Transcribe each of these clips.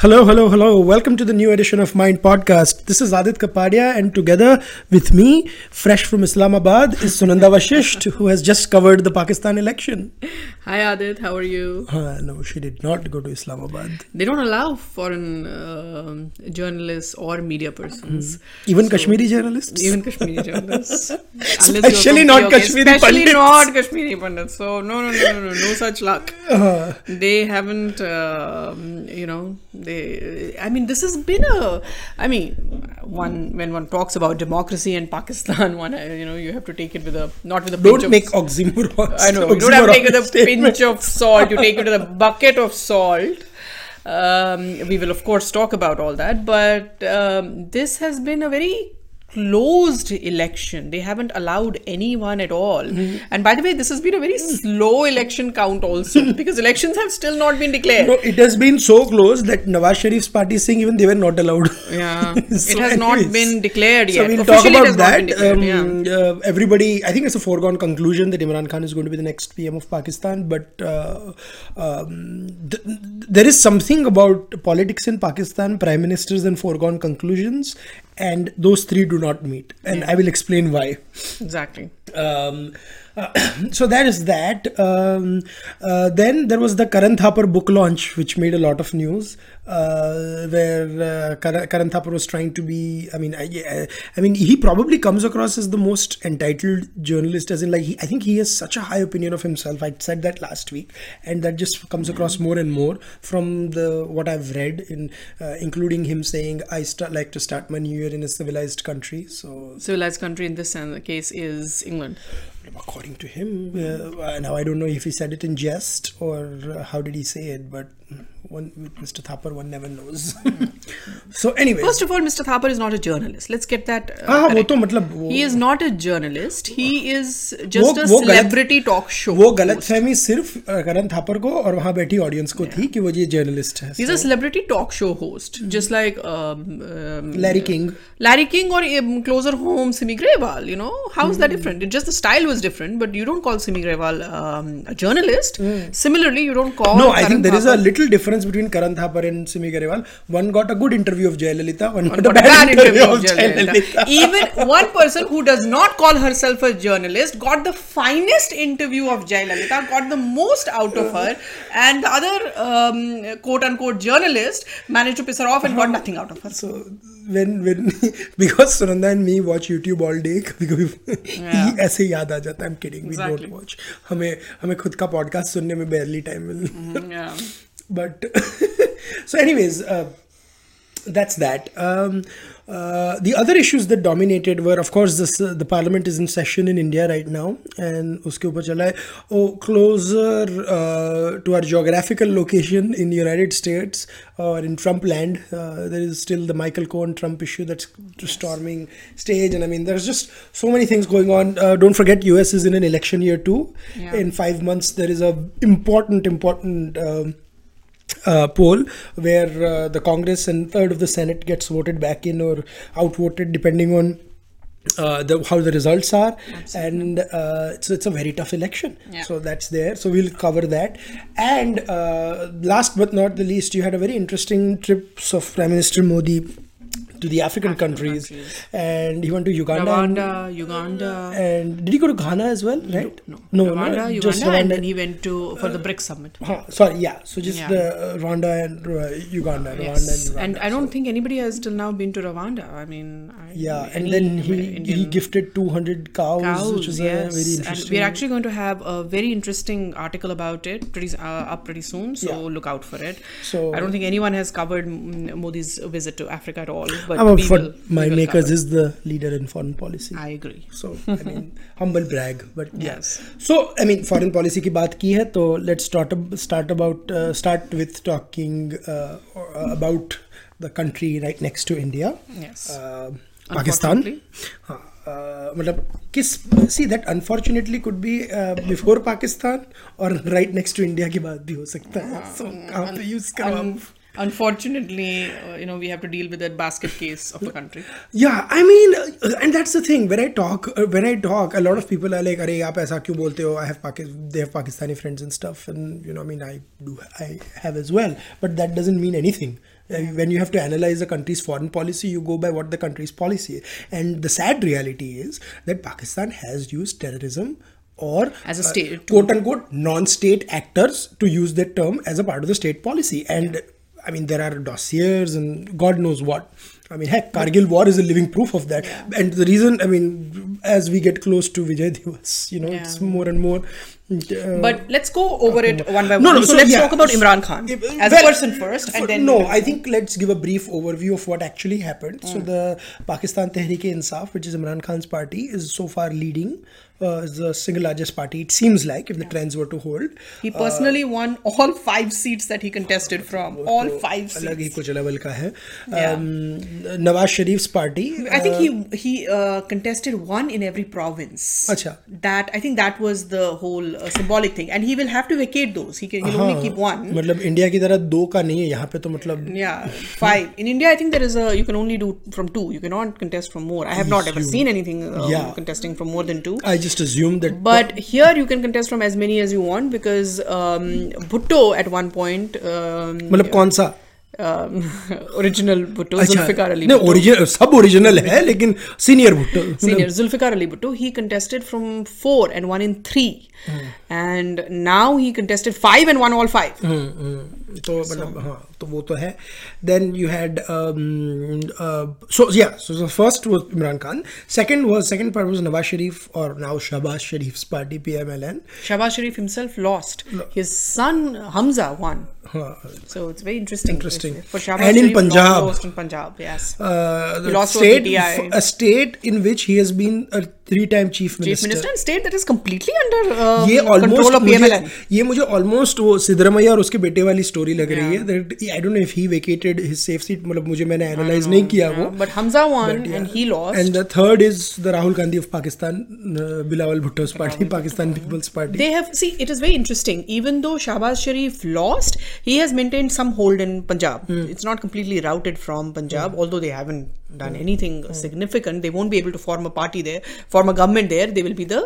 Hello, hello, hello. Welcome to the new edition of Mind Podcast. This is Aadit Kapadia, and together with me, fresh from Islamabad, is Sunanda Vashisht, who has just covered the Pakistan election. Hi Aadit, how are you? Uh, no, she did not go to Islamabad. They don't allow foreign uh, journalists or media persons. Even Kashmiri journalists? Even Kashmiri journalists. Especially not POK. Kashmiri Especially Pandits. not Kashmiri Pandits. So no, no, no, no, no, no such luck. Uh, They haven't, um, you know, they. I mean, this has been a. I mean, one when one talks about democracy in Pakistan, one uh, you know you have to take it with a not with a pinch don't of make oxymorons. I know. You don't have to take it with a pinch of salt. You take it with a bucket of salt. Um, we will, of course, talk about all that. But um, this has been a very closed election. They haven't allowed anyone at all. Mm-hmm. And by the way, this has been a very slow election count also because elections have still not been declared. No, it has been so close that Nawaz Sharif's party is saying even they were not allowed. Yeah, So it has not been declared yet. So we'll talk Officially, about has not been that. declared, yeah. Um, uh, everybody, I think it's a foregone conclusion that Imran Khan is going to be the next PM of Pakistan. But uh, um, th- there is something about politics in Pakistan, prime ministers, and foregone conclusions, and those three do not meet. And I will explain why. Exactly. Um, so that is that. Um, uh, then there was the Karan Thapar book launch, which made a lot of news, uh, where uh, Karan, Thapar was trying to be. I mean, I, I- mean, he probably comes across as the most entitled journalist, as in like he, I think he has such a high opinion of himself. I said that last week, and that just comes across more and more from the what I've read, in uh, including him saying, "I start like to start my new year in a civilized country." So Civilized country in this sen- case is England. According to him uh, now i don't know if he said it in jest or uh, how did he say it but one with mr thapar one never knows so anyway First of all, Mr. Thapar is not a journalist. Let's get that. Uh, हाँ वो correct. तो मतलब वो He is not a journalist. He is just वो- a वो गलत- celebrity talk show. वो गलत फहमी सिर्फ uh, करण थापर को और वहां बैठी ऑडियंस को थी कि वो ये जर्नलिस्ट है He's a celebrity talk show host, just like um, um, Larry King. Larry King or um, closer home Simi Grewal. You know how is that different? It just the style was different, but you don't call Simi Grewal um, a journalist. Similarly, you don't call. no, I Karan think there is a Thapar- little difference between Karan Thapar and Simi Garewal one got a good interview of Jayalalithaa one got a bad interview of Jayalalithaa even one person who does not call herself a journalist got the finest interview of Jayalalithaa got the most out of her and the other quote and quote journalist manage to piss off and got nothing out of her so when when because sunanda and me watch youtube all day because we yeah. aise yaad aa jata i'm kidding exactly. don't watch. hame hame khud ka podcast sunne mein barely time mil mm, yeah. But so anyways uh, that's that. Um, uh, the other issues that dominated were of course this uh, the parliament is in session in india right now and uske upar chala hai. Oh closer uh, to our geographical location in the united states or in trump land uh, there is still the michael cohen trump issue that's storming stage. And i mean there's just so many things going on. Uh, don't forget us is in an election year too. Yeah. in 5 months there is a important important um, uh, poll where uh, the Congress and third of the Senate gets voted back in or outvoted depending on uh, the, how the results are. And uh, so it's a very tough election. Yeah. so that's there. So we'll cover that. And uh, last but not the least you had a very interesting trips of prime minister modi to the african, countries, countries. and he went to uganda and, Rwanda, Uganda. and did he go to ghana as well right No, no Rwanda, no, Uganda, just and Rwanda. then he went to for the BRICS summit. Huh, sorry, yeah. So just Yeah. the uh, Rwanda and uh, Uganda, Rwanda Yes. and Uganda. And I don't think anybody has till now been to Rwanda. I mean, I, yeah, and then he Indian he gifted 200 cows, cows, which is yes. a very and we're actually going to have a very interesting article about it pretty uh, up pretty soon. So Yeah. look out for it. So- I don't think anyone has covered Modi's visit to Africa at all. But I'm for will, my makers cover. is the leader in foreign policy. I agree. So I mean, humble brag, but yeah. Yes. So I mean, foreign policy की बात की है तो let's start start about uh, start with talking uh, about the country right next to India. Yes. Uh, Pakistan. हाँ uh, मतलब किस see that unfortunately could be before Pakistan और right next to India की बात भी हो सकता है सो कहाँ पे यूज़ करो unfortunately uh, you know we have to deal with that basket case of the country. Yeah i mean uh, and that's the thing. When i talk uh, when i talk a lot of people are like are aap aisa kyun bolte ho? I have Pakistan, they have pakistani friends and stuff. And you know i mean i do i have as well. But that doesn't mean anything. Uh, when you have to analyze a country's foreign policy you go by what the country's policy is. And the sad reality is that pakistan has used terrorism or as a uh, state uh, quote unquote non-state actors to use that term as a part of the state policy. And yeah i mean there are dossiers and god knows what. I mean heck kargil war is a living proof of that. And the reason i mean as we get close to vijay divas you know it's more and more uh, But let's go over it one by one. no, no, so, let's yeah, talk about so- Imran Khan if- as well, a person first, for- and then no, I think let's give a brief overview of what actually happened. Hmm. So the Pakistan Tehreek-e-Insaf, which is Imran Khan's party, is so far leading. Uh, is the single largest party. It seems like if the trends were to hold. he personally won all five seats that he contested from. All five अलग ही seats. कुछ level का है Yeah. um, Nawaz शरीफ्स party I think he he uh, contested one in every province. अच्छा. That I think that was the whole uh, symbolic thing, and he will have to vacate those. He can he'll only keep one. मतलब India की तरह दो का नहीं है यहाँ पे तो मतलब Yeah, five. In India, I think there is a you can only do from two. You cannot contest from more. I have not ever You- seen anything uh, Yeah. contesting from more than two. I just assume that But here you can contest from as many as you want because um, Bhutto at one point, um, मतलब कौन सा original Bhutto Zulfikar Ali नहीं original सब original है लेकिन senior Bhutto senior Zulfikar Ali Bhutto he contested from four and one in three and now he contested five and one all five तो मतलब हाँ तो वो तो है। देन यू हैड सो या सो फ़र्स्ट वो इमरान खान सेकंड वो second part was Nawaz Sharif और now Shahbaz Sharif party P M L N Shahbaz Sharif himself lost his son Hamza won state in which he three-time chief Chief minister. Minister and state that is completely under uh, ये control almost of मुझे PMLN. ये मुझे almost वो सिद्धरमैया और उसके बेटे वाली story लग रही है that I don't know if he vacated his safe seat मतलब मुझे मैंने एनालाइज नहीं किया वो But Hamza won and he lost. And the third is the Rahul Gandhi of Pakistan, uh, Bilawal Bhutto's party, Pakistan People's Party. They have see it is very interesting. Even though Shahbaz Sharif lost, he has maintained some hold in Punjab. Hmm. It's not completely routed from Punjab, although they haven't done anything Hmm. significant. They won't be able to form a party there, form a government there, they will be the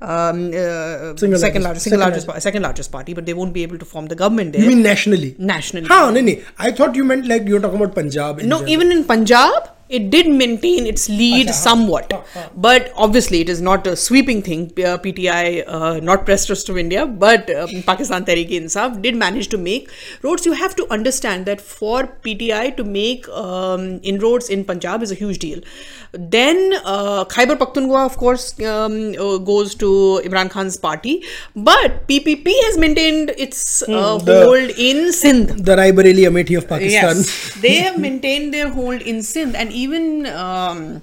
um, uh, second largest, largest, second largest, largest, second largest party, but they won't be able to form the government there. You mean nationally? Nationally. Haan, no, no. I thought you meant like you're talking about Punjab. No, general. even in Punjab, it did maintain its lead somewhat. But obviously, it is not a sweeping thing. Uh, PTI, uh, not press trust of India, but um, Pakistan Tehreek-e-Insaf did manage to make roads. You have to understand that for PTI to make um, inroads in Punjab is a huge deal. Then uh, Khyber Pakhtunkhwa, of course, um, uh, goes to Imran Khan's party, but PPP has maintained its uh, the- hold in Sindh. the Raebareli Amethi of Pakistan. Yes, they have maintained their hold in Sindh, and even um,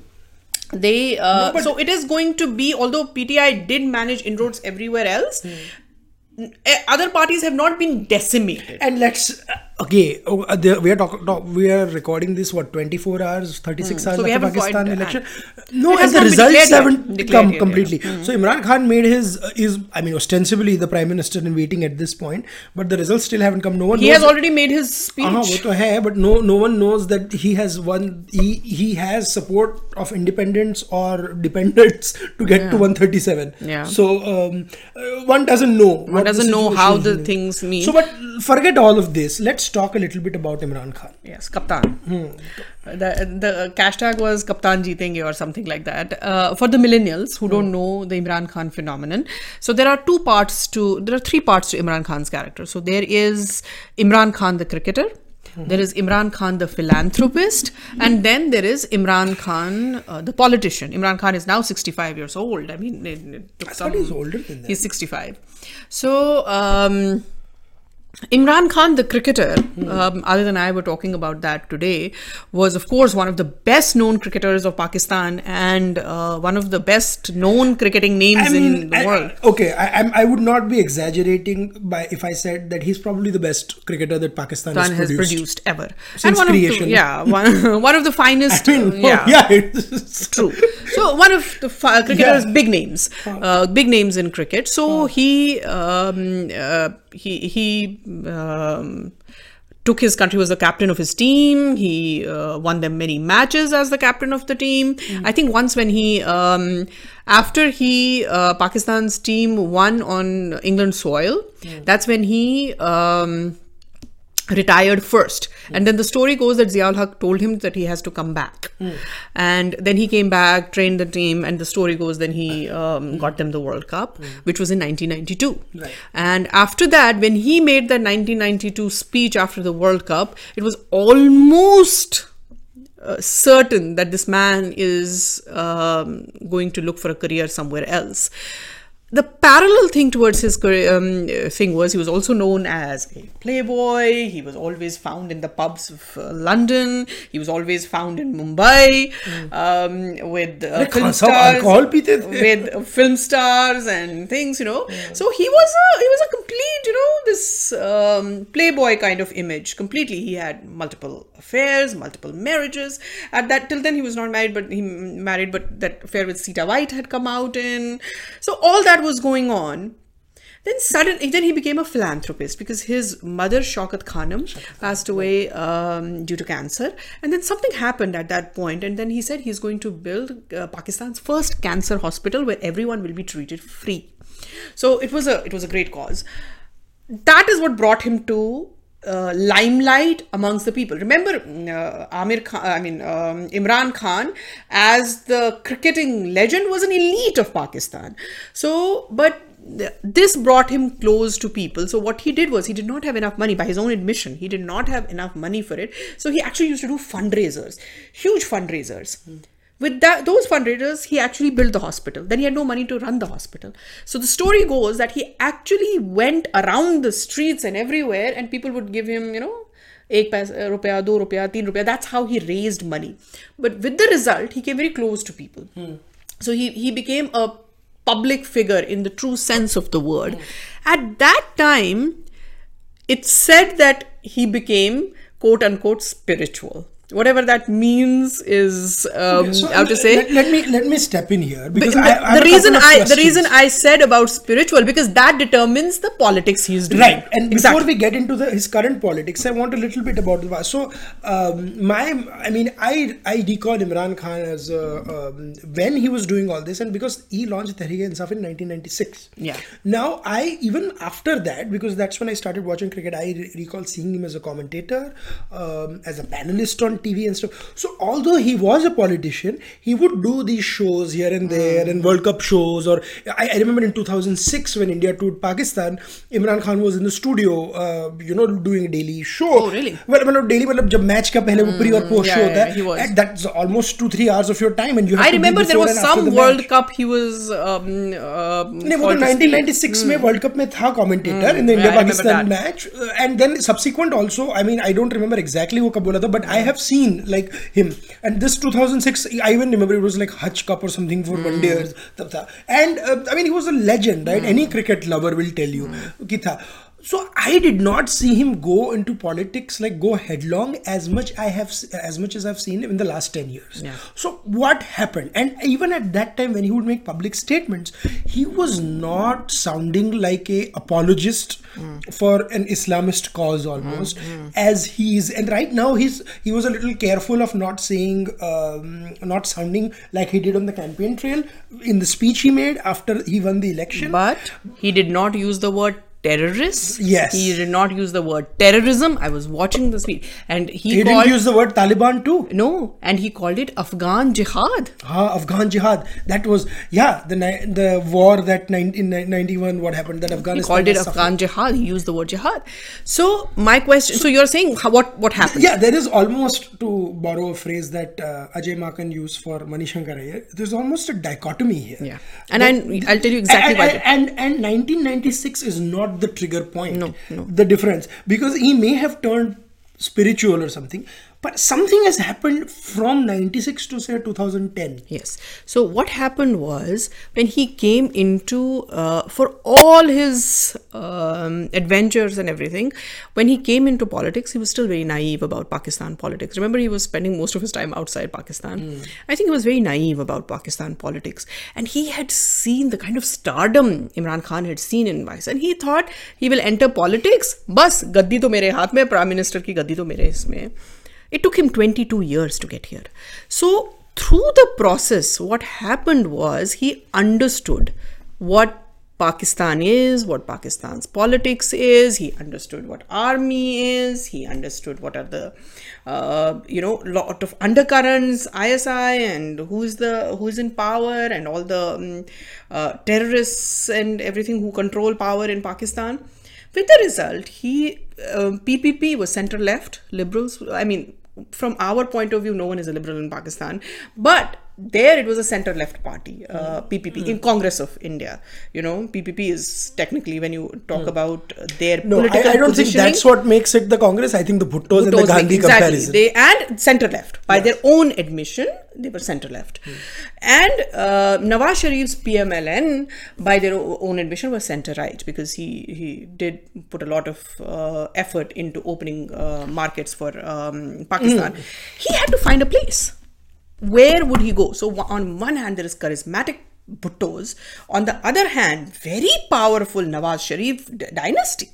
they. Uh, so it is going to be, although PTI did manage inroads everywhere else, n- eh, other parties have not been decimated. And let's okay oh, uh, we are talk, talk, we are recording this what 24 hours 36 mm. hours so after pakistan uh, election? no and the results haven't come yet, completely. Yeah. mm. so imran khan made his uh, is i mean ostensibly the prime minister in waiting at this point but the results still haven't come. No one he knows, has already made his speech. Uh, wo to hai, but no no one knows that he has won he he has support of independents or dependents to get yeah. to 137 yeah. So um, uh, one doesn't know one doesn't know how the things mean. So but forget all of this. Let's talk a little bit about Imran Khan Yes, Kaptan. The, the hashtag was Kaptan Jeetenge or something like that. Uh, for the millennials who don't know the Imran Khan phenomenon, so there are two parts to, there are three parts to Imran Khan's character. So there is Imran Khan the cricketer, there is Imran Khan the philanthropist, and then there is Imran Khan uh, the politician. Imran Khan is now 65 years old. I mean, it, it took I some. thought he's older than that He's 65. So, um, Imran Khan, the cricketer, um, other than I were talking about that today, was of course one of the best known cricketers of Pakistan and uh, one of the best known cricketing names in the I- world. okay I, I'm, I would not be exaggerating by if I said that he's probably the best cricketer that Pakistan, has has produced, produced ever. Since one creation. Of the, yeah, one, one of the finest. I mean, yeah. yeah, it's True. So one of the cricketers' Yeah. big names, uh, big names in cricket. So he um, uh, he he um, took his country was the captain of his team. He uh, won them many matches as the captain of the team. I think once when he um, after he uh, Pakistan's team won on England soil, that's when he. Um, retired first. And then the story goes that Ziaul Haq told him that he has to come back. And then he came back trained the team and the story goes then he um, got them the world cup which was in 1992 Right. and after that when he made the 1992 speech after the world cup it was almost uh, certain that this man is um, going to look for a career somewhere else the parallel thing towards his career, um, thing was he was also known as a playboy. He was always found in the pubs of uh, London. He was always found in Mumbai um, with uh, film stars, with uh, film stars and things, you know. So he was a he was a complete, you know, this um, playboy kind of image. Completely, he had multiple affairs, multiple marriages. At that till then, he was not married, but he married, but that affair with Sita White had come out in. So all that was going on. Then suddenly, then he became a philanthropist because his mother Shaukat Khanum passed away um, due to cancer, and then something happened at that point, and then he said he's going to build uh, Pakistan's first cancer hospital where everyone will be treated free. So it was a it was a great cause. That is what brought him to uh, limelight amongst the people. Remember, mm, uh, Amir Khan, I mean um, Imran Khan, as the cricketing legend, was an elite of Pakistan. So, but this brought him close to people. So what he did was he did not have enough money by his own admission. He did not have enough money for it. So he actually used to do fundraisers, huge fundraisers With that, those fundraisers, he actually built the hospital. Then he had no money to run the hospital. So the story goes that he actually went around the streets and everywhere, and people would give him, you know, एक पैसा रुपया दो रुपया तीन रुपया that's how he raised money but with the result he came very close to people so he he became a public figure in the true sense of the word at that time it's said that he became quote unquote spiritual whatever that means is um, So how to say Let, let me let me step in here because the, I, the reason I the reason I said about spiritual because that determines the politics he's doing. Right, and exactly. before we get into the, his current politics, I want a little bit about the. So, um, my, I mean, I I recall Imran Khan as uh, um, when he was doing all this, and because he launched Tehreek-e-Insaf in 1996. Yeah. Now, I even after that, because that's when I started watching cricket, I re- recall seeing him as a commentator, um, as a panelist on TV and stuff. So, although he was a politician, he would do these shows here and there, and World Cup shows. Or I, I remember in 2006 when India toured Pakistan, Imran Khan was in the studio, uh, you know, doing a daily show. Oh, really? Well, मतलब daily मतलब जब match का पहले वो pre और post yeah, show होता yeah, है he was. and that's almost two three hours of your time and you have I to be remember there before was and after some the World match. Cup he was. Um, uh, नहीं वो तो called to speak. 1996 में world cup में था commentator in the India Hmm. I remember Pakistan match and then subsequent also I mean I don't remember exactly वो कब बोला था but I have seen like him. And this 2006, I even remember it was like Hutch Cup or something for mm. one day. And uh, I mean, he was a legend, right? Mm. Any cricket lover will tell you. Mm so i did not see him go into politics like go headlong as much i have as much as i've seen him in the last 10 years Yeah. so what happened? And even at that time, when he would make public statements, he was not sounding like a apologist hmm. for an Islamist cause almost, hmm, hmm. as he is. And right now, he's he was a little careful of not saying, um, not sounding like he did on the campaign trail in the speech he made after he won the election. But he did not use the word terrorists. Yes. He did not use the word terrorism. I was watching the speech, and he, he called didn't use the word Taliban too. no, and he called it Afghan jihad. Ah, Afghan jihad. That was yeah the the war that 1991 what happened that He Afghanistan called it suffered. Afghan jihad. He used the word jihad. So my question. So you're saying how, what what happened? Yeah, there is almost, to borrow a phrase that uh, Ajay Makan used for Mani Shankar Aiyar, there's almost a dichotomy here. Yeah. And I, I'll tell you exactly and, why. and, and, and 1996 is not the trigger point. No, no. The difference. Because he may have turned spiritual or something, but something has happened from 96 to say 2010 yes. So what happened was when he came into uh, for all his um, adventures and everything when he came into politics he was still very naive about pakistan politics. Remember he was spending most of his time outside pakistan? Mm. i think he was very naive about pakistan politics. And he had seen the kind of stardom imran khan had seen in vice. And he thought he will enter politics. Bas gaddi to mere haath mein prime minister ki gaddi to mere isme it took him 22 years to get here. So, through the process, what happened was he understood what Pakistan is, what Pakistan's politics is. He understood what army is. He understood what are the, uh, you know, lot of undercurrents, ISI, and who is the who is in power, and all the um, uh, terrorists and everything who control power in Pakistan. With the result, he um, PPP was center left liberals. I mean, from our point of view, no one is a liberal in Pakistan, but there it was a center left party uh, ppp in congress of india you know ppp is technically when you talk about their No, I, political I don't think that's what makes it the Congress. I think the Bhuttos and the Bhuttos, Gandhi exactly. comparison. They and center left by their own admission, they were center left, and uh, Nawaz Sharif's PMLN by their own admission was center right because he he did put a lot of uh, effort into opening uh, markets for um, Pakistan. He had to find a place. Where would he go? So on one hand, there is charismatic Bhuttos. On the other hand, very powerful Nawaz Sharif dynasty.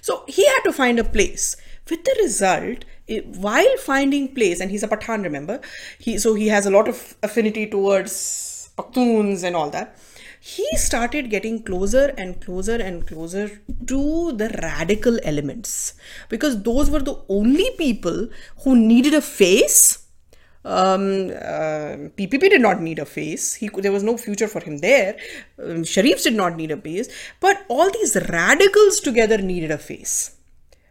So he had to find a place. With the result, i- while finding place, and he's a Pathan, remember, he so he has a lot of affinity towards Pakhtuns and all that. He started getting closer and closer and closer to the radical elements because those were the only people who needed a face um, uh, PPP did not need a face. He there was no future for him there. Um, Sharifs did not need a face, but all these radicals together needed a face.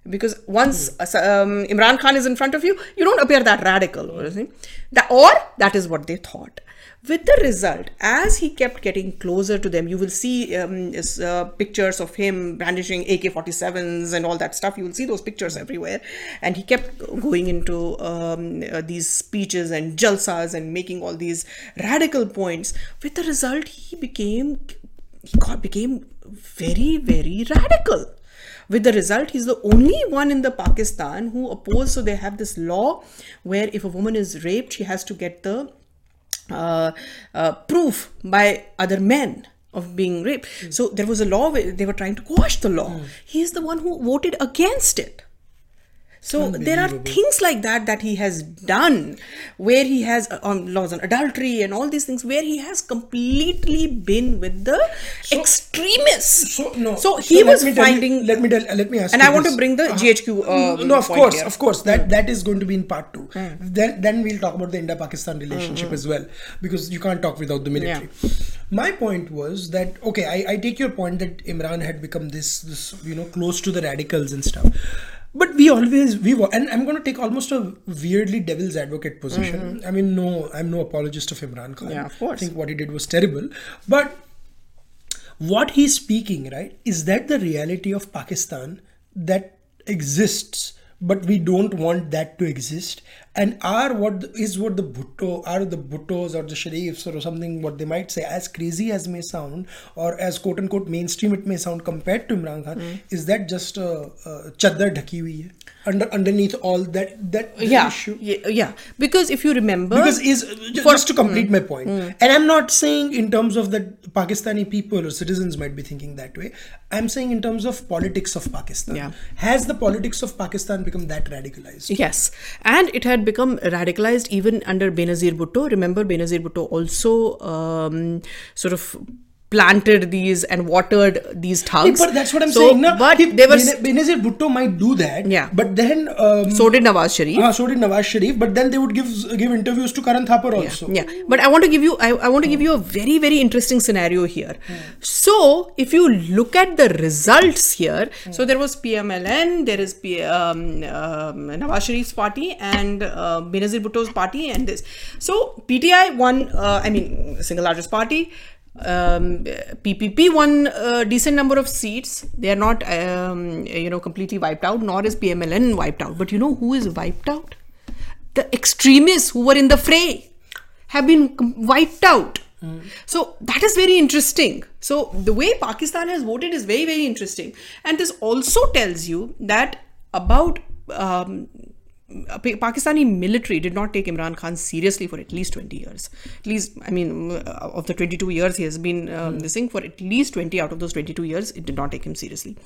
Because once uh, um, Imran Khan is in front of you, you don't appear that radical, or, anything. that, or that is what they thought. With the result, as he kept getting closer to them, you will see um, is, uh, pictures of him brandishing AK 47s and all that stuff. You will see those pictures everywhere. And he kept going into um, uh, these speeches and jalsas and making all these radical points. With the result, he became he got became very very radical with the result he's the only one in the pakistan who opposed so they have this law where if a woman is raped she has to get the uh, uh, proof by other men of being raped. So there was a law where they were trying to quash the law. He is the one who voted against it so there are things like that that he has done where he has uh, on laws on adultery and all these things where he has completely been with the extremists So no. so he let was you- finding let me tell. Let me ask. and I want this. to bring the Uh-huh. GHQ. Um, no, of course, here. of course. That that is going to be in part two. Then then we'll talk about the India-Pakistan relationship as well, because you can't talk without the military. My point was that okay, I, I take your point that Imran had become this this you know close to the radicals and stuff. But we always we and I'm going to take almost a weirdly devil's advocate position. Mm-hmm. I mean, no, I'm no apologist of Imran Khan. Yeah, of course. I think what he did was terrible, but what he's speaking right is that the reality of pakistan that exists but we don't want that to exist. And are what the- is what the bhutto are the bhuttos or the sharifs or something what they might say as crazy as may sound or as quote unquote mainstream it may sound compared to imran khan hmm. is that just a, a chaddar dhaki hui hai under underneath all that that yeah, issue. yeah, yeah. Because if you remember, because is ju- just to complete my point and i'm not saying in terms of that pakistani people or citizens might be thinking that way. I'm saying in terms of politics of pakistan. Yeah. has the politics of pakistan become that radicalized? Yes, and it had become radicalized even under Benazir Bhutto. Remember, Benazir Bhutto also um, sort of planted these and watered these thugs. but that's what i'm So, saying na? But He- they were. Benazir bhutto might do that Yeah. but then um, so did Nawaz Sharif. ah, so did nawaz sharif but then they would give give interviews to karan thapar also yeah but i want to give you I, I want to give you a very very interesting scenario here so if you look at the results here so there was pmln there is P, um, um, nawaz sharif's party and uh, benazir bhutto's party and this so pti won uh, i mean single largest party um, PPP won a decent number of seats. They are not, um, you know, completely wiped out. Nor is PMLN wiped out. But you know who is wiped out? The extremists who were in the fray have been wiped out. So that is very interesting. So the way Pakistan has voted is very very interesting, and this also tells you that about. Um, Pakistani military did not take Imran Khan seriously for at least 20 years. At least, I mean, uh, of the 22 years he has been this thing, for at least 20 out of those 22 years, it did not take him seriously.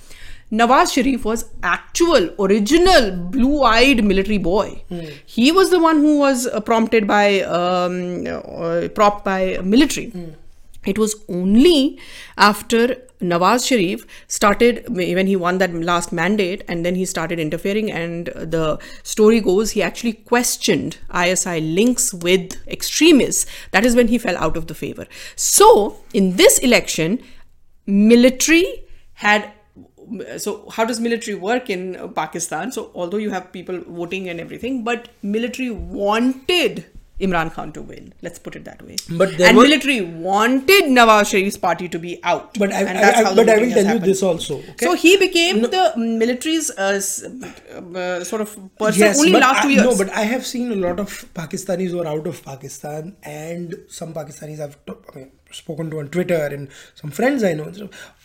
Nawaz Sharif was actual, original, blue-eyed military boy. He was the one who was uh, prompted by, um, uh, propped by military. It was only after Nawaz Sharif started when he won that last mandate and then he started interfering and the story goes he actually questioned ISI links with extremists. That is when he fell out of the favor. So in this election military had so how does military work in pakistan? So although you have people voting and everything but military wanted Imran Khan to win. Let's put it that way. But there and was- military wanted Nawaz Sharif's party to be out. But I, and I, I- but I will has tell you this also. Okay? So he became the military's uh, uh, sort of person only last I, two years. No, but I have seen a lot of Pakistanis who are out of Pakistan, and some Pakistanis I've t- I mean, spoken to on Twitter, and some friends I know.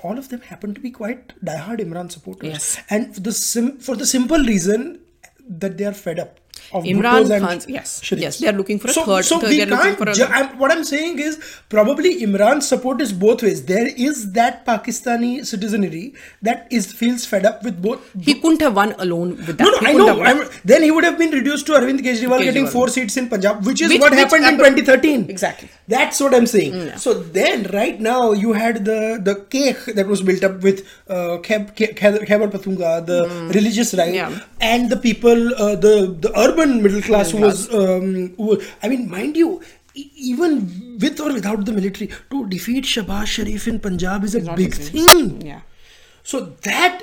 All of them happen to be quite diehard Imran supporters, Yes. and for the sim- for the simple reason that they are fed up. Of Imran Khan's- yes, yes, they are looking for a so, third- So third- we can't. for a- ju- I'm, what I'm saying is probably Imran's support is both ways. There is that Pakistani citizenry that is feels fed up with both he couldn't have won alone with that. no, no, He I know. have won. I'm, then he would have been reduced to Arvind Kejriwal, getting four seats in Punjab, which is Which- what which happened in 2013. Exactly. Mm, That's what I'm saying. So then, right now, you had the the cake that was built up with uh, Khab- Khe- Khe- Khyber Pakhtunkhwa, the religious right, Mm. Yeah. and the people, uh, the the urban middle class who was, um, who, I mean, mind you. Even with or without the military, to defeat Shahbaz Sharif in Punjab is a not big easy. thing. Yeah. So that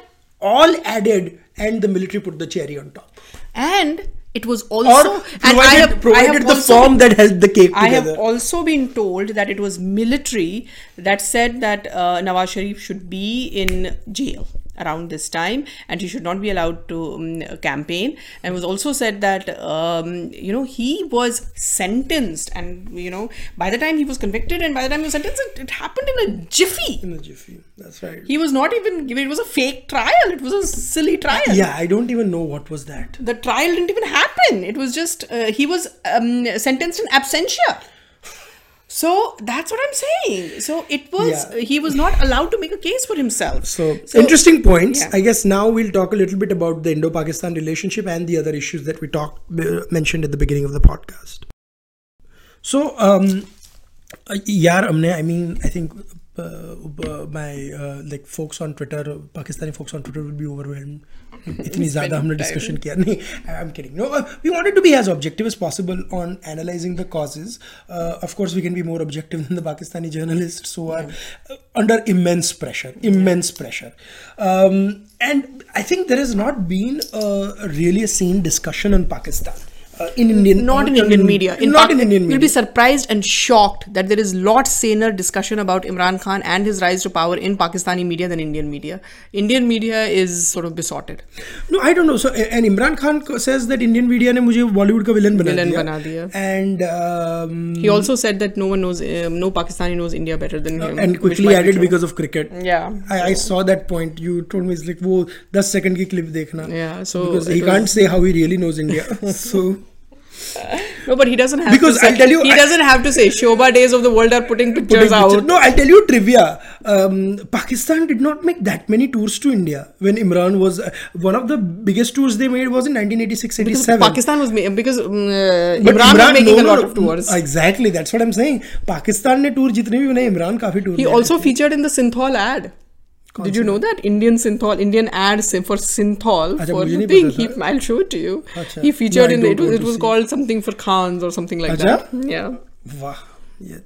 all added, and the military put the cherry on top. And it was also Or and provided, I have, I provided have the also form that held the cake together. I have also been told that it was military that said that uh, Nawaz Sharif should be in jail around this time and he should not be allowed to um, campaign and it was also said that um, you know he was sentenced and you know by the time he was convicted and by the time he was sentenced it, it happened in a jiffy in a jiffy. That's right. he was not even given it was a fake trial it was a silly trial yeah, I don't even know what was that. the trial didn't even happen. It was just uh, he was um, sentenced in absentia. So that's what I'm saying. So it was yeah. he was not allowed to make a case for himself. So, so interesting points. Yeah. I guess now we'll talk a little bit about the Indo-Pakistan relationship and the other issues that we talked uh, mentioned at the beginning of the podcast. So um, Amne, I mean, I think uh, uh, my uh, like folks on Twitter, Pakistani folks on Twitter will be overwhelmed इतनी ज़्यादा हमने discussion किया नहीं I'm kidding no uh, we wanted to be as objective as possible on analyzing the causes uh, of course we can be more objective than the Pakistani journalists who are uh, under immense pressure immense pressure um, and I think there has not been a really uh, in Indian, not in Indian media. In not Pak- in Indian media. You'll be surprised and shocked that there is lot saner discussion about Imran Khan and his rise to power in Pakistani media than Indian media. Indian media is sort of besotted. No, I don't know. So, and Imran Khan says that Indian media ne mujhe Bollywood ka villain bana villain diya. Bana diya. And um, he also said that no one knows, um, no Pakistani knows India better than uh, him. And quickly added because of cricket. Yeah. I, so. I, saw that point. You told me it's like wo 10 second ki clip dekhna. Yeah. So because he was, can't say how he really knows India. so. no, but he doesn't have because to I'll say, tell you he I, doesn't have to say Shobhaa Des of the world are putting pictures putting out. Picture. No, I'll tell you trivia. Um, Pakistan did not make that many tours to India when Imran was uh, one of the biggest tours they made was in 1986-87. Pakistan was because um, uh, Imran, Imran, was making no, a lot of tours. Mm, exactly, that's what I'm saying. Pakistan ne tour jitne bhi banaye Imran kafi tour. He also featured in the Synthol ad. Did you know that Indian synthol, Indian ad for synthol Achha, for the thing? He, I'll show it to you. Achha. He featured no, in it. Was, it was called something for Khans or something like Achha? that. Yeah. Wow. Yeah.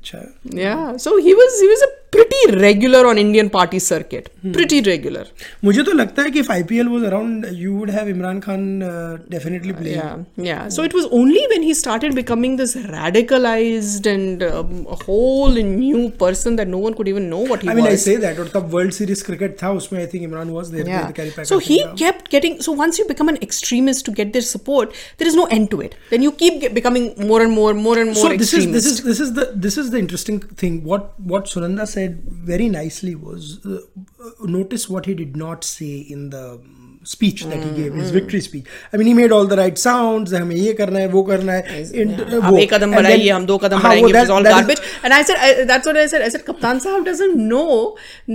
Yeah. So he was he was a pretty regular on Indian party circuit. Hmm. Pretty regular. मुझे तो लगता है कि if IPL was around you would have Imran Khan uh, definitely playing Yeah, yeah. So it was only when he started becoming this radicalized and um, a whole new person that no one could even know what he I mean I was. say that और तब World Series cricket था उसमें I think Imran was there yeah. the Kerry Packer So he thing, yeah. kept getting. So once you become an extremist to get their support, there is no end to it. Then you keep get, becoming more and more, more and more so this is extremist. this is this is the this is the interesting thing what what Sunanda said said very nicely was uh, uh, notice what he did not say in the um, speech that he gave his mm-hmm. victory speech. I mean he made all the right sounds hame ye karna hai wo karna hai in, yeah. wo. ek kadam badhaiye hum do kadam badhaiye it was all garbage. And i said I, that's what i said. I said kaptan sahab doesn't know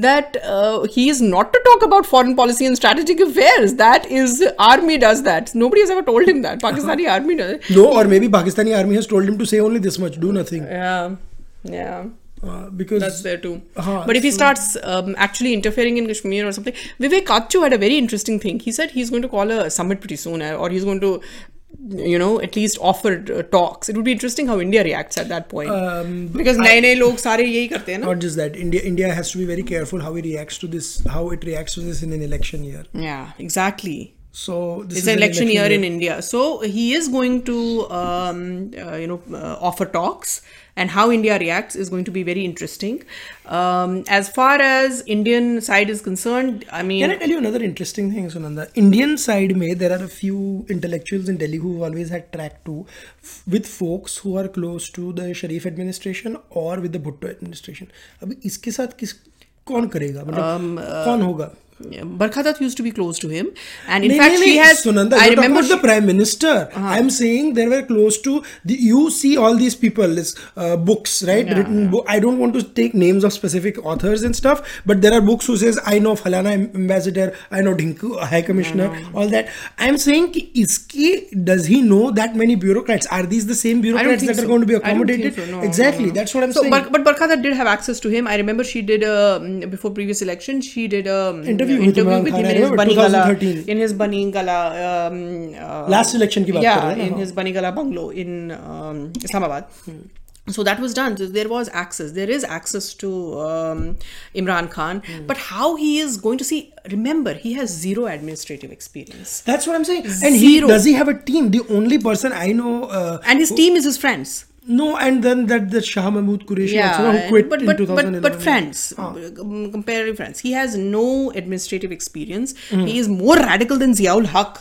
that uh, he is not to talk about foreign policy and strategic affairs. That is army does that. Nobody has ever told him that. Pakistani uh-huh. army does. No or maybe pakistani army has told him to say only this much do nothing. Yeah. Yeah. Uh, because that's there too. Uh-huh, but if he so starts um, actually interfering in Kashmir or something, Vivek Katju had a very interesting thing. He said he's going to call a summit pretty soon, uh, or he's going to, you know, at least offer uh, talks. It would be interesting how India reacts at that point um, because नए नए लोग सारे यही करते Not just that, India India has to be very careful how it reacts to this, how it reacts to this in an election year. Yeah, exactly. So it's an election, election year, year, in India. So he is going to, um, uh, you know, uh, offer talks. And how India reacts is going to be very interesting. Um, as far as Indian side is concerned, I mean, Can I tell you another interesting thing, Sunanda? Indian side में there are a few intellectuals in Delhi who always had track to with folks who are close to the Sharif administration or with the Bhutto administration. अभी इसके साथ किस कौन करेगा मतलब कौन होगा Barkha Dutt used to be close to him, and in nee, fact, nee, she has. Sunanda, I remember she, the prime minister. Uh-huh. I'm saying they were close to. The, you see all these people, this uh, books, right? Yeah, Written. Yeah. Bo- I don't want to take names of specific authors and stuff, but there are books who says I know Falana ambassador, I know Dinku uh, High Commissioner, yeah, all that. I'm saying, iski does he know that many bureaucrats? Are these the same bureaucrats that so. are going to be accommodated? So, no, exactly. No, no. That's what I'm so, saying. Bar- but Barkha Dutt did have access to him. I remember she did um, before previous election. She did a. Interview interview with Imran Khan. I In his Banigala. Um, uh, Last election ki baat yeah, kar in his Banigala bungalow in um, Islamabad. Hmm so that was done. So there was access. There is access to um, Imran Khan, mm. but how he is going to see? Remember, he has zero administrative experience. That's what I'm saying. And he does he have a team? The only person I know, uh, and his who, team is his friends. No, and then that the Shah Mahmood Qureshi also who quit but, in but, 2011. but, but friends, Ah. um, comparative friends. He has no administrative experience. He is more radical than Ziaul Haq,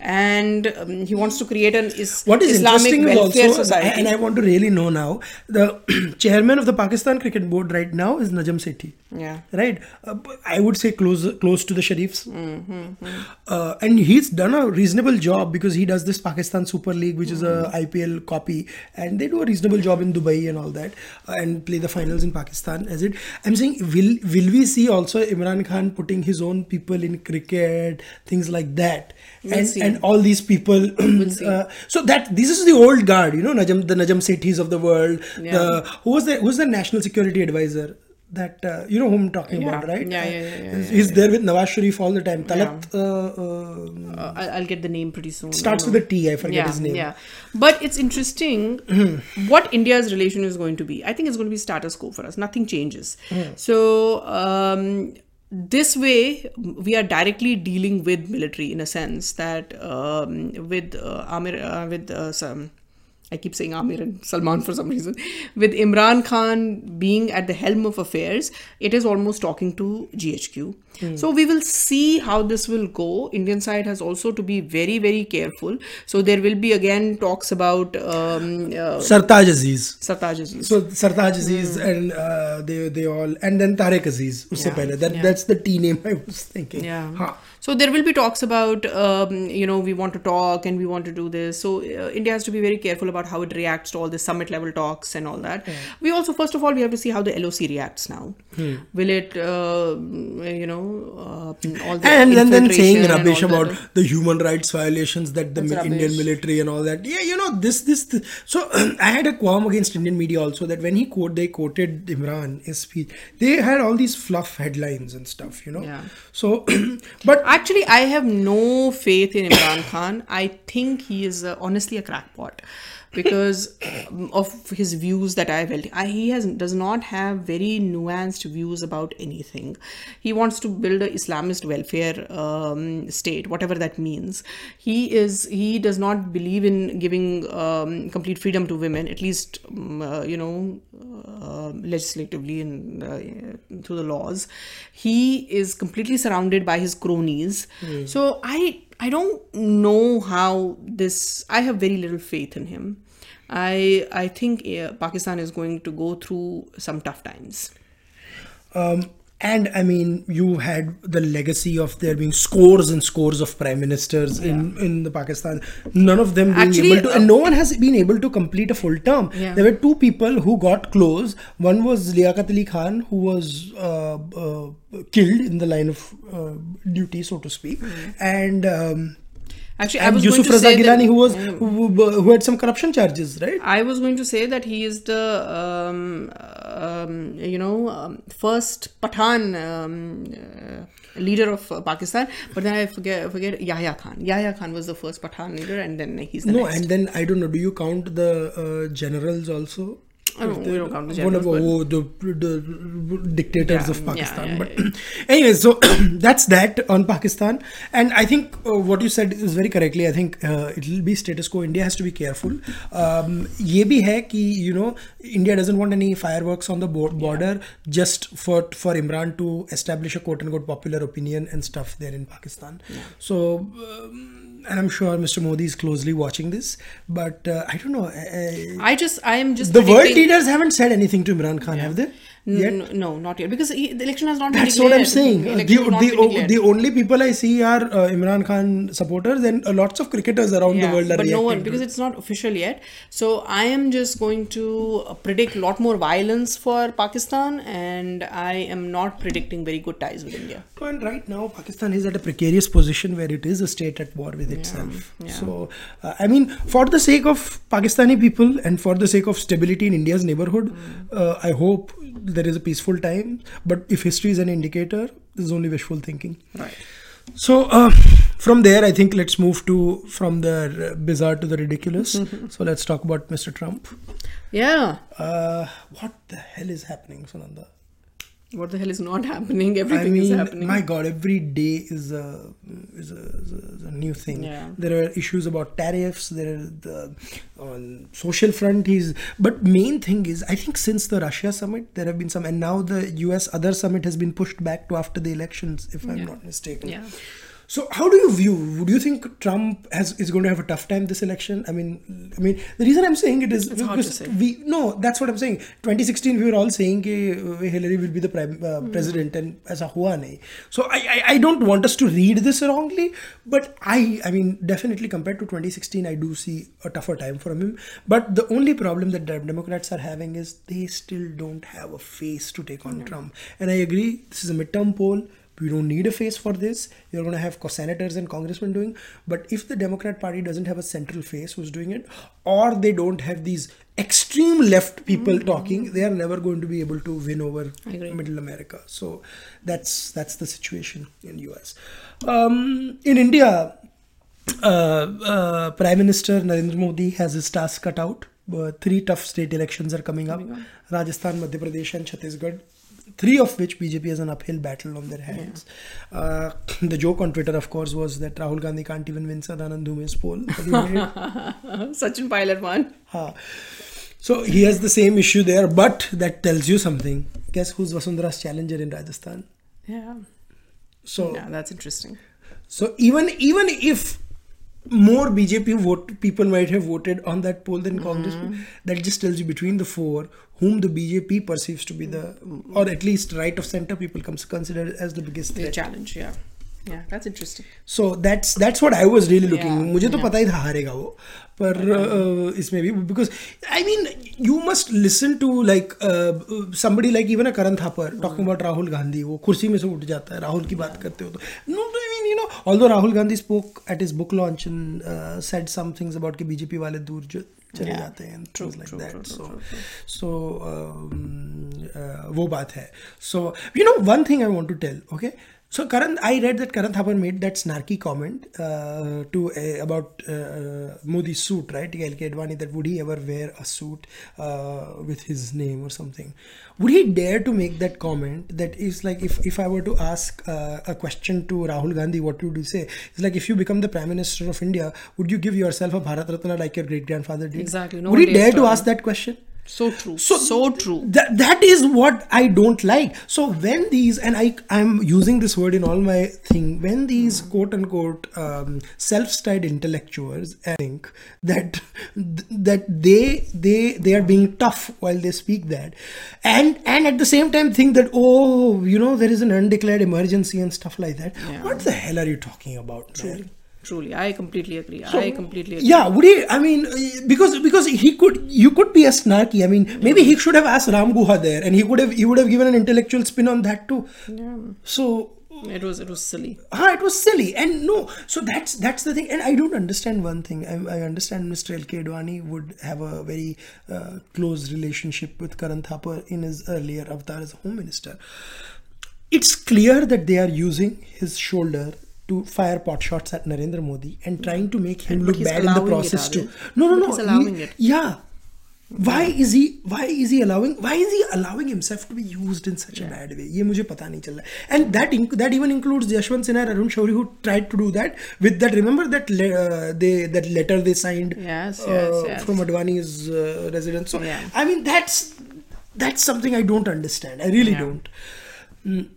and um, he wants to create an is- What is Islamic interesting welfare also, society. and I want to really know now, the chairman of the Pakistan Cricket Board right now is Najam Sethi. yeah. Right, uh, I would say close close to the Sharifs, Mm-hmm, uh, and he's done a reasonable job because he does this Pakistan Super League, which is a Mm-hmm. IPL copy, and they do a reasonable job in Dubai and all that, uh, and play the finals in Pakistan. As it, I'm saying, will will we see also Imran Khan putting his own people in cricket, things like that, We'll and see. and all these people. see. uh, so that this is the old guard, you know, Najam, the Najam Sethis of the world. The who was the who's the national security advisor? That uh, you know whom I'm talking Yeah. about, right? Yeah, yeah, yeah, yeah, he's, he's there with Nawaz Sharif all the time. Talat uh, uh, Uh, I'll, get the name pretty soon. starts with a T. I forget yeah, his name. Yeah, but it's interesting what India's relation is going to be. I think it's going to be status quo for us. Nothing changes. So um, this way, we are directly dealing with military in a sense that um, with uh, Amir, uh, with uh, some. I keep saying Amir and Salman for some reason. With Imran Khan being at the helm of affairs, it is almost talking to GHQ. So we will see how this will go. Indian side has also to be very, very careful. So there will be again talks about um, uh, Sartaj Aziz. Sartaj Aziz. So Sartaj Aziz and uh, they they all and then Tariq Aziz. Yeah. That yeah. that's the T name I was thinking. Yeah. Huh. So there will be talks about, um, you know, we want to talk and we want to do this. So uh, India has to be very careful about how it reacts to all the summit level talks and all that. We also, first of all, we have to see how the LOC reacts now. Hmm. Will it, uh, you know, uh, all the and then, then saying and rubbish about that. the human rights violations that the mi- Indian military and all that. Yeah, you know this this. this. So I had a qualm against Indian media also that when he quote they quoted Imran his speech, they had all these fluff headlines and stuff. You know. Yeah. So, but Actually, I have no faith in Imran Khan. I think he is uh, honestly a crackpot because um, of his views that I've held. I, he has does not have very nuanced views about anything. He wants to build a Islamist welfare um, state, whatever that means. He is he does not believe in giving um, complete freedom to women, at least um, uh, you know uh, legislatively and uh, through the laws. He is completely surrounded by his cronies. So I I don't know how this. I have very little faith in him. I I think uh, Pakistan is going to go through some tough times. um, and I mean, you had the legacy of there being scores and scores of prime ministers in in the Pakistan. None of them being Actually, able to, uh, and no one has been able to complete a full term. Yeah. There were two people who got close. One was Liaquat Ali Khan, who was uh, uh, killed in the line of uh, duty, so to speak, and. Um, Actually, I was Yusuf going to Raza say Gilani, who was who, who had some corruption charges, right? I was going to say that he is the um, um, you know, um, first Pathan um, uh, leader of uh, Pakistan. But then I forget, forget Yahya Khan. Yahya Khan was the first Pathan leader, and then he's the No, next. and then I don't know. Do you count the uh, generals also? I don't, we don't count the Whatever, generals, but- oh, the, the dictators Yeah, of yeah, Pakistan. yeah, but anyway, so that's that on Pakistan. And I think uh, what you said is very correctly. I think uh, it will be status quo. India has to be careful. Um, ये भी है कि you know India doesn't want any fireworks on the bo- border just for for Imran to establish a quote unquote popular opinion and stuff there in Pakistan. So. Um, and I'm sure Mr. Modi is closely watching this, but uh, I don't know. uh, I just, I am just the world leaders haven't said anything to Imran Khan, have they? Yet? N- no, not yet, because he, the election has not been That's what I'm saying. The The, the, only people I see are uh, Imran Khan supporters and uh, lots of cricketers around the world are but no one because it. it's not official yet. So I am just going to uh, predict a lot more violence for Pakistan, and I am not predicting very good ties with India. And right now, Pakistan is at a precarious position where it is a state at war with itself. yeah. So, uh, I mean, for the sake of Pakistani people and for the sake of stability in India's neighborhood, Hmm. uh, I hope there is a peaceful time. But if history is an indicator, this is only wishful thinking. Right. So uh, from there, I think let's move to from the bizarre to the ridiculous. so let's talk about Mr. Trump. Yeah. Uh, what the hell is happening, Sunanda? What the hell is not happening? I Everything mean, is happening. my God, every day is a is a, is a, is a new thing. Yeah. There are issues about tariffs. There are the on social front. is but main thing is I think since the Russia summit there have been some, and now the U.S. other summit has been pushed back to after the elections, if I'm Yeah. not mistaken. Yeah. So how do you view? Would you think Trump has is going to have a tough time this election? I mean, I mean the reason I'm saying it is It's hard to because say. we no, that's what I'm saying. 2016 we were all saying that Hillary will be the prime uh, Hmm. president, and ऐसा हुआ नहीं. So I, I I don't want us to read this wrongly, but I I mean definitely compared to 2016, I do see a tougher time for him. But the only problem that the Democrats are having is they still don't have a face to take on Trump, and I agree. This is a midterm poll. we don't need a face for this. You're going to have senators and congressmen doing. But if the Democrat Party doesn't have a central face who's doing it, or they don't have these extreme left people talking, they are never going to be able to win over Middle America. So that's that's the situation in US. Um, in India, uh, uh, Prime Minister Narendra Modi has his task cut out. Uh, three tough state elections are coming up: Rajasthan, Madhya Pradesh, and Chhattisgarh. Three of which BJP has an uphill battle on their hands. Uh, the joke on Twitter, of course, was that Rahul Gandhi can't even win Sadanand Dhume's poll. Have you made? Sachin Pilot won. Ha. So he has the same issue there, but that tells you something. Guess who's Vasundhara's challenger in Rajasthan? Yeah. So Yeah, that's interesting. so even even if more BJP vote people might have voted on that poll than Congress, mm-hmm. that just tells you between the four whom the BJP perceives to be the or at least right of center people comes consider as the biggest The threat. challenge, yeah. So that's that's what I was really looking मुझे तो पता ही था हारेगा वो पर uh, इसमें भी because I mean you must listen to like somebody like even a Karan Thapar talking about Rahul Gandhi वो कुर्सी में से उठ जाता है राहुल की बात करते हो तो। No I mean you know although Rahul Gandhi spoke at his book launch in said some things about कि बीजेपी वाले दूर जो चले yeah. जाते हैं true, like true, that. Um, uh, वो बात है। So you know one thing I want to tell okay so Karan I read that Karan Thapar made that snarky comment uh, to uh, about uh, Modi's suit right? LK Advani that would he ever wear a suit uh, with his name or something? Would he dare to make that comment that is like if, if I were to ask uh, a question to Rahul Gandhi what would you say? It's like if you become the Prime Minister of India would you give yourself a Bharat Ratna like your great grandfather did? Exactly. No would he dare to ask that question So true. So- So, true. that that is what I don't like. So when these and I I'm using this word in all my thing when these quote unquote um, self-styled intellectuals think that that they they they are being tough while they speak that and and at the same time think that oh you know there is an undeclared emergency and stuff like that Yeah. what the hell are you talking about man? Truly. I completely agree. So, I completely agree. Yeah, would he? I mean, because because he could, you could be a snarky. I mean, maybe he should have asked Ram Guha there, and he could have he would have given an intellectual spin on that too. Yeah. So It was it was silly. Ah, it was silly, and no. So that's that's the thing, and I don't understand one thing. I, I understand Mr. L. K. Advani would have a very uh, close relationship with Karan Thapar in his earlier avatar as a home minister. It's clear that they are using his shoulder to fire pot shots at Narendra Modi and trying to make him and look bad in the process too. No, no, but no. He, yeah. Why is he? Why is he allowing? Why is he allowing himself to be used in such yeah. a bad way? ये मुझे पता नहीं चल And that that even includes Yashwant Sinha Arun Shourie who tried to do that with that. Remember that uh, they that letter they signed yes, uh, yes, yes. from Advani's uh, residence. So yeah. I mean that's that's something I don't understand. I really don't. Mm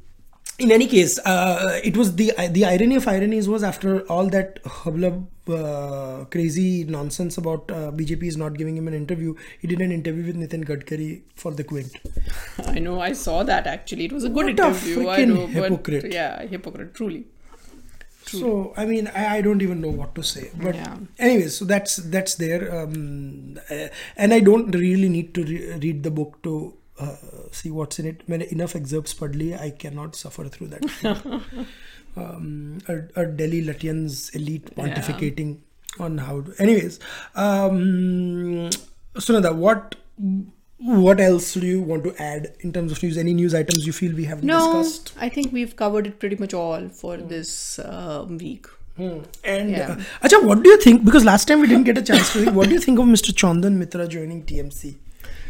in any case, uh, it was the the irony of ironies was after all that hubbub, uh, crazy nonsense about uh, BJP is not giving him an interview. He did an interview with Nitin Gadkari for the Quint. I know. I saw that actually. It was a good What a interview. I know, but hypocrite. yeah, hypocrite. Truly. So I mean, I, I don't even know what to say. But Yeah. anyways, so that's that's there, um, uh, and I don't really need to re- read the book to uh, see what's in it. मैंने enough excerpts पढ़ I cannot suffer through that. um, a, a Delhi Lutyens elite pontificating yeah. on how. To, anyways, um, Sunanda, what what else do you want to add in terms of news? Any news items you feel we haven't no, discussed? I think we've covered it pretty much all for mm. this uh, week. Hmm. And yeah. uh, what do you think? Because last time we didn't get a chance to. What do you think of Mr. Chandan Mitra joining TMC?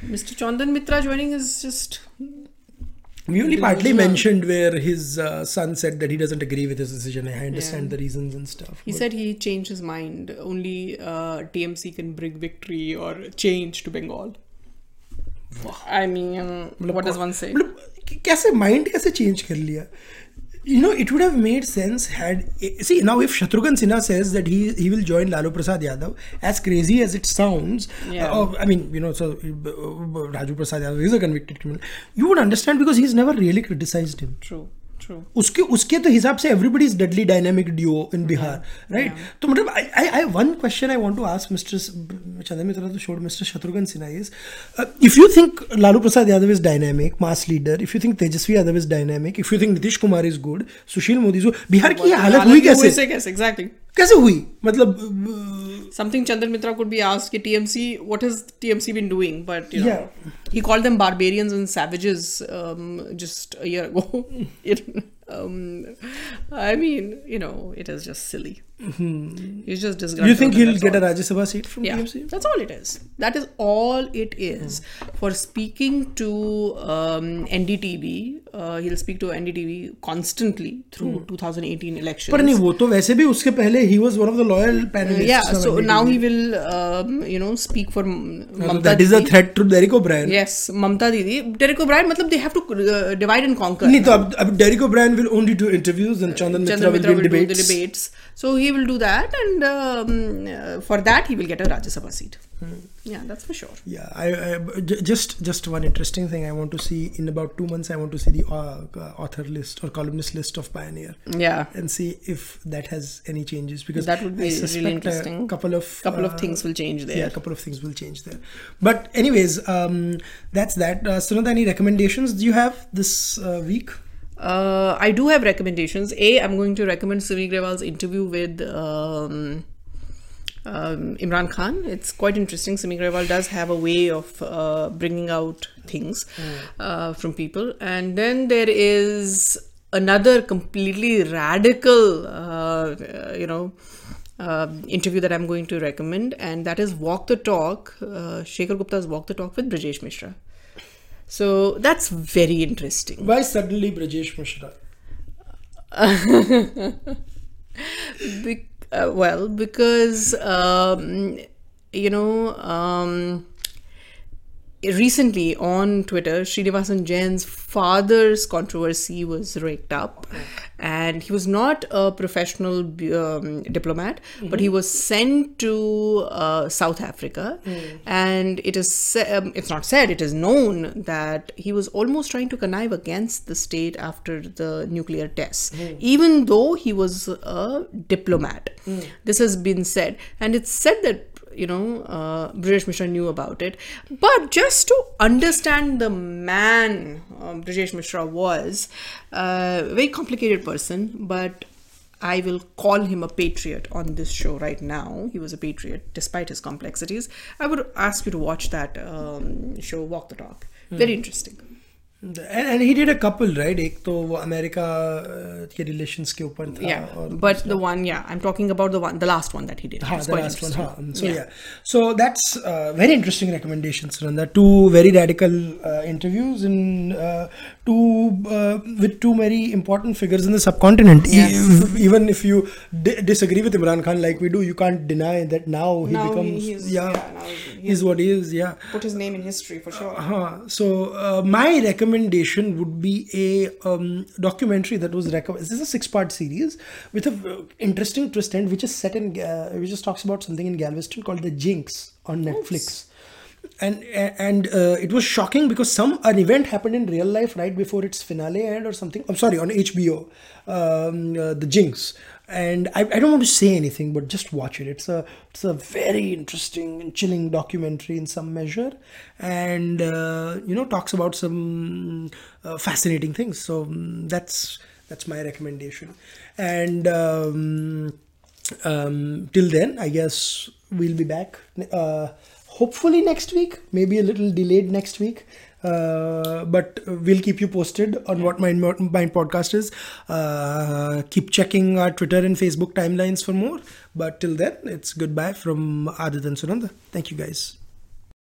Mr. Chandan Mitra joining is just We only partly Delusional. mentioned where his uh, son said that he doesn't agree with his decision. I understand the reasons and stuff. He but- said he changed his mind. Only uh, TMC can bring victory or change to Bengal. I mean, what does one say? मतलब कैसे mind कैसे change कर लिया you know it would have made sense had see now if Shatrughan Sinha says that he he will join Lalu Prasad Yadav as crazy as it sounds Yeah. uh, I mean you know so uh, Lalu Prasad Yadav is a convicted criminal. You would understand because he's never really criticized him. True, true. उसके उसके तो हिसाब से everybody is deadly dynamic duo in Bihar right तो मतलब I I one question I want to ask mister Chandra Mitra तो should mister Shatrughan Sinha is if you think Lalu Prasad Yadav is dynamic mass leader if you think Tejashwi Yadav is dynamic if you think Nitish Kumar is good Sushil Modi जो बिहार की हालत हुई कैसे? कैसे? Exactly. कैसे हुई? मतलब something Chandan Mitra could be asked कि TMC what has TMC been doing? But you know Yeah. he called them barbarians and savages um, just a year ago um, I mean you know it is just silly he's just disgruntled Hmm. you think and he'll that's get a all. Rajya Sabha seat from yeah TMC that's all it is that is all it is for speaking to um, NDTV uh, he'll speak to NDTV constantly through 2018 elections पर नहीं वो तो वैसे भी उसके पहले he was one of the loyal panelists yeah of so NDTV. now he will um, you know speak for M- So Mamta that is a Didi. threat to Derek O'Brien yes Mamta Didi Derek O'Brien मतलब they have to uh, divide and conquer नहीं तो अब अब Derek O'Brien will only do interviews and Chandan Mitra Chandra will Mitra will in do debates. the debates so he will do that and um, uh, for that he will get a Rajya Sabha seat Hmm. yeah that's for sure Yeah, I, I j- just just one interesting thing I want to see in about two months. I want to see the uh, uh, author list or columnist list of Pioneer yeah and see if that has any changes because That would be really interesting. A couple of couple of uh, things will change there Yeah, a couple of things will change there. But anyways, um, that's that. Uh, Sunanda, any recommendations do you have this uh, week? Uh, I do have recommendations. A, I'm going to recommend Simi Grewal's interview with um, um, Imran Khan. It's quite interesting. Simi Grewal does have a way of uh, bringing out things uh, from people. And then there is another completely radical, uh, you know, uh, interview that I'm going to recommend, and that is Walk the Talk, uh, Shekhar Gupta's Walk the Talk with Brajesh Mishra. So that's very interesting. Why suddenly Brajesh Mishra? Be- uh, well, because um, you know, um, recently on Twitter, Sreenivasan Jain's father's controversy was raked up, and he was not a professional um, diplomat, but he was sent to uh, South Africa, and it is um, it's not said, it is known that he was almost trying to connive against the state after the nuclear tests, even though he was a diplomat. This has been said, and it's said that you know, uh, Brijesh Mishra knew about it. But just to understand the man um, Brijesh Mishra was, uh, very complicated person, but I will call him a patriot on this show right now. He was a patriot despite his complexities. I would ask you to watch that um, show, Walk the Talk. Very interesting And, and he did a couple, right? एक तो वो America uh, के relations के ऊपर था Yeah, और but the one, yeah, I'm talking about the one, the last one that he did. हाँ, It's the quite last one, interesting. हाँ. So yeah. so that's uh, very interesting recommendations, Sunanda. Two very radical uh, interviews uh, with two very important figures in the subcontinent. E- even if you di- disagree with Imran Khan like we do, you can't deny that now he Now he- becomes he's- yeah, yeah, he- he's what he is. Yeah. Put his name in history for sure. Uh-huh. So uh, my recommendation would be a um, documentary that was recommended. This is a six-part series with a uh, interesting twist end, which is set in, uh, which just talks about something in Galveston called the Jinx on Netflix. And and uh, it was shocking because some an event happened in real life right before its finale aired or something. I'm sorry on HBO, um, uh, the Jinx. And I, I don't want to say anything, but just watch it. It's a it's a very interesting and chilling documentary in some measure, and uh, you know talks about some uh, fascinating things. So mm, that's that's my recommendation. And um, um, till then, I guess we'll be back. Hopefully next week, maybe a little delayed next week. Uh, but we'll keep you posted on what Mind, Mind Podcast is. Uh, keep checking our Twitter and Facebook timelines for more. But till then, it's goodbye from Aadit and Sunanda. Thank you guys.